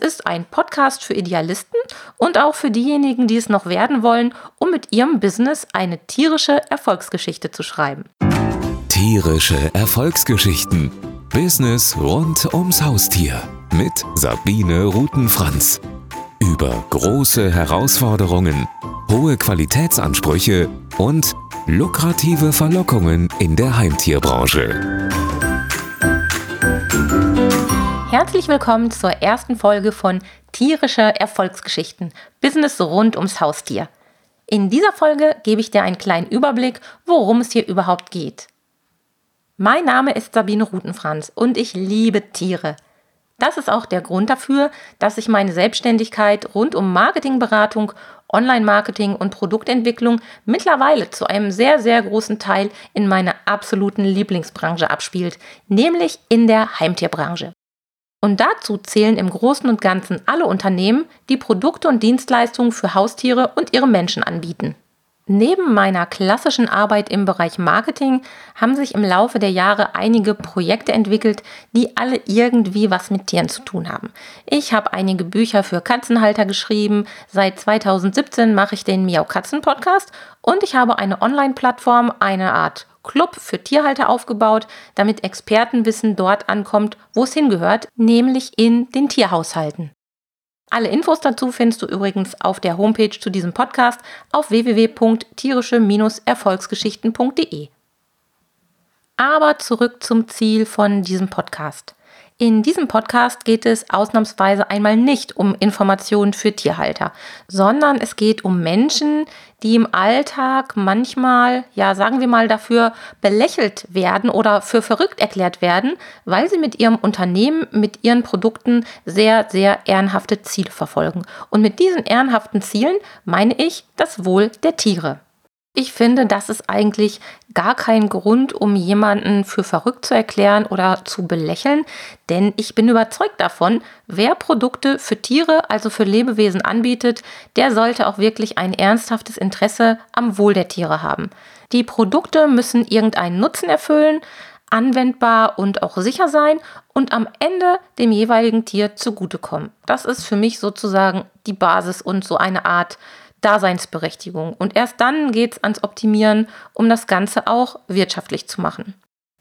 ist ein Podcast für Idealisten und auch für diejenigen, die es noch werden wollen, um mit ihrem Business eine tierische Erfolgsgeschichte zu schreiben. Tierische Erfolgsgeschichten. Business rund ums Haustier mit Sabine Rutenfranz. Über große Herausforderungen, hohe Qualitätsansprüche und lukrative Verlockungen in der Heimtierbranche. Herzlich willkommen zur ersten Folge von Tierische Erfolgsgeschichten, Business rund ums Haustier. In dieser Folge gebe ich dir einen kleinen Überblick, worum es hier überhaupt geht. Mein Name ist Sabine Rutenfranz und ich liebe Tiere. Das ist auch der Grund dafür, dass ich meine Selbstständigkeit rund um Marketingberatung, Online-Marketing und Produktentwicklung mittlerweile zu einem sehr, sehr großen Teil in meiner absoluten Lieblingsbranche abspielt, nämlich in der Heimtierbranche. Und dazu zählen im Großen und Ganzen alle Unternehmen, die Produkte und Dienstleistungen für Haustiere und ihre Menschen anbieten. Neben meiner klassischen Arbeit im Bereich Marketing haben sich im Laufe der Jahre einige Projekte entwickelt, die alle irgendwie was mit Tieren zu tun haben. Ich habe einige Bücher für Katzenhalter geschrieben, seit 2017 mache ich den Miau Katzen Podcast und ich habe eine Online-Plattform, eine Art Club für Tierhalter aufgebaut, damit Expertenwissen dort ankommt, wo es hingehört, nämlich in den Tierhaushalten. Alle Infos dazu findest du übrigens auf der Homepage zu diesem Podcast auf www.tierische-erfolgsgeschichten.de. Aber zurück zum Ziel von diesem Podcast. In diesem Podcast geht es ausnahmsweise einmal nicht um Informationen für Tierhalter, sondern es geht um Menschen, die im Alltag manchmal, ja, sagen wir mal, dafür belächelt werden oder für verrückt erklärt werden, weil sie mit ihrem Unternehmen, mit ihren Produkten sehr, sehr ehrenhafte Ziele verfolgen. Und mit diesen ehrenhaften Zielen meine ich das Wohl der Tiere. Ich finde, das ist eigentlich gar kein Grund, um jemanden für verrückt zu erklären oder zu belächeln, denn ich bin überzeugt davon, wer Produkte für Tiere, also für Lebewesen anbietet, der sollte auch wirklich ein ernsthaftes Interesse am Wohl der Tiere haben. Die Produkte müssen irgendeinen Nutzen erfüllen, anwendbar und auch sicher sein und am Ende dem jeweiligen Tier zugutekommen. Das ist für mich sozusagen die Basis und so eine Art Daseinsberechtigung. Und erst dann geht es ans Optimieren, um das Ganze auch wirtschaftlich zu machen.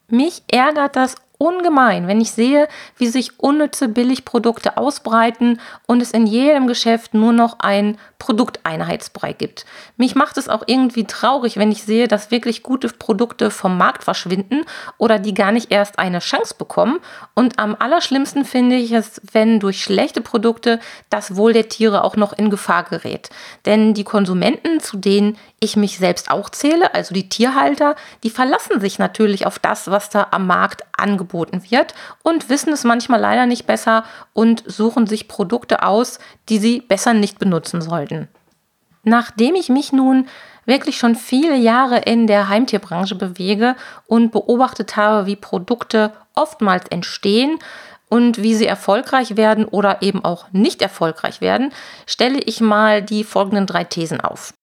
Mich ärgert das ungemein, wenn ich sehe, wie sich unnütze Billigprodukte ausbreiten und es in jedem Geschäft nur noch ein Produkteinheitsbrei gibt. Mich macht es auch irgendwie traurig, wenn ich sehe, dass wirklich gute Produkte vom Markt verschwinden oder die gar nicht erst eine Chance bekommen. Und am allerschlimmsten finde ich es, wenn durch schlechte Produkte das Wohl der Tiere auch noch in Gefahr gerät. Denn die Konsumenten, zu denen ich mich selbst auch zähle, also die Tierhalter, die verlassen sich natürlich auf das, was da am Markt angeboten wird und wissen es manchmal leider nicht besser und suchen sich Produkte aus, die sie besser nicht benutzen sollten. Nachdem ich mich nun wirklich schon viele Jahre in der Heimtierbranche bewege und beobachtet habe, wie Produkte oftmals entstehen, und wie sie erfolgreich werden oder eben auch nicht erfolgreich werden, stelle ich mal die folgenden drei Thesen auf.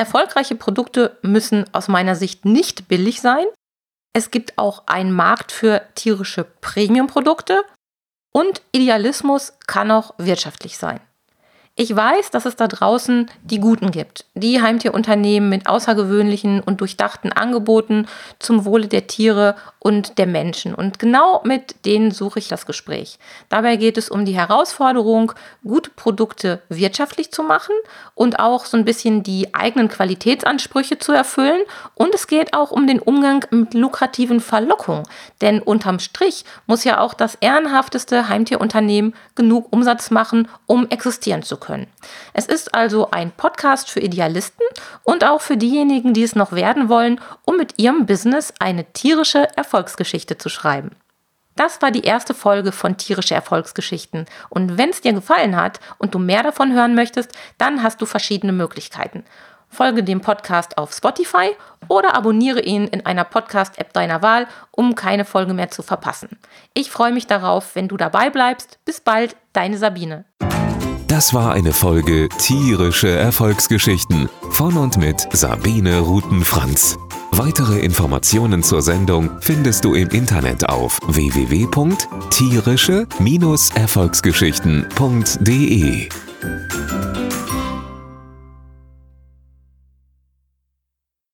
Erfolgreiche Produkte müssen aus meiner Sicht nicht billig sein. Es gibt auch einen Markt für tierische Premium-Produkte und Idealismus kann auch wirtschaftlich sein. Ich weiß, dass es da draußen die Guten gibt, die Heimtierunternehmen mit außergewöhnlichen und durchdachten Angeboten zum Wohle der Tiere und der Menschen. Und genau mit denen suche ich das Gespräch. Dabei geht es um die Herausforderung, gute Produkte wirtschaftlich zu machen und auch so ein bisschen die eigenen Qualitätsansprüche zu erfüllen. Und es geht auch um den Umgang mit lukrativen Verlockungen. Denn unterm Strich muss ja auch das ehrenhafteste Heimtierunternehmen genug Umsatz machen, um existieren zu können können. Es ist also ein Podcast für Idealisten und auch für diejenigen, die es noch werden wollen, um mit ihrem Business eine tierische Erfolgsgeschichte zu schreiben. Das war die erste Folge von Tierische Erfolgsgeschichten. Und wenn es dir gefallen hat und du mehr davon hören möchtest, dann hast du verschiedene Möglichkeiten. Folge dem Podcast auf Spotify oder abonniere ihn in einer Podcast-App deiner Wahl, um keine Folge mehr zu verpassen. Ich freue mich darauf, wenn du dabei bleibst. Bis bald, deine Sabine. Das war eine Folge tierische Erfolgsgeschichten von und mit Sabine Rutenfranz. Weitere Informationen zur Sendung findest du im Internet auf www.tierische-erfolgsgeschichten.de.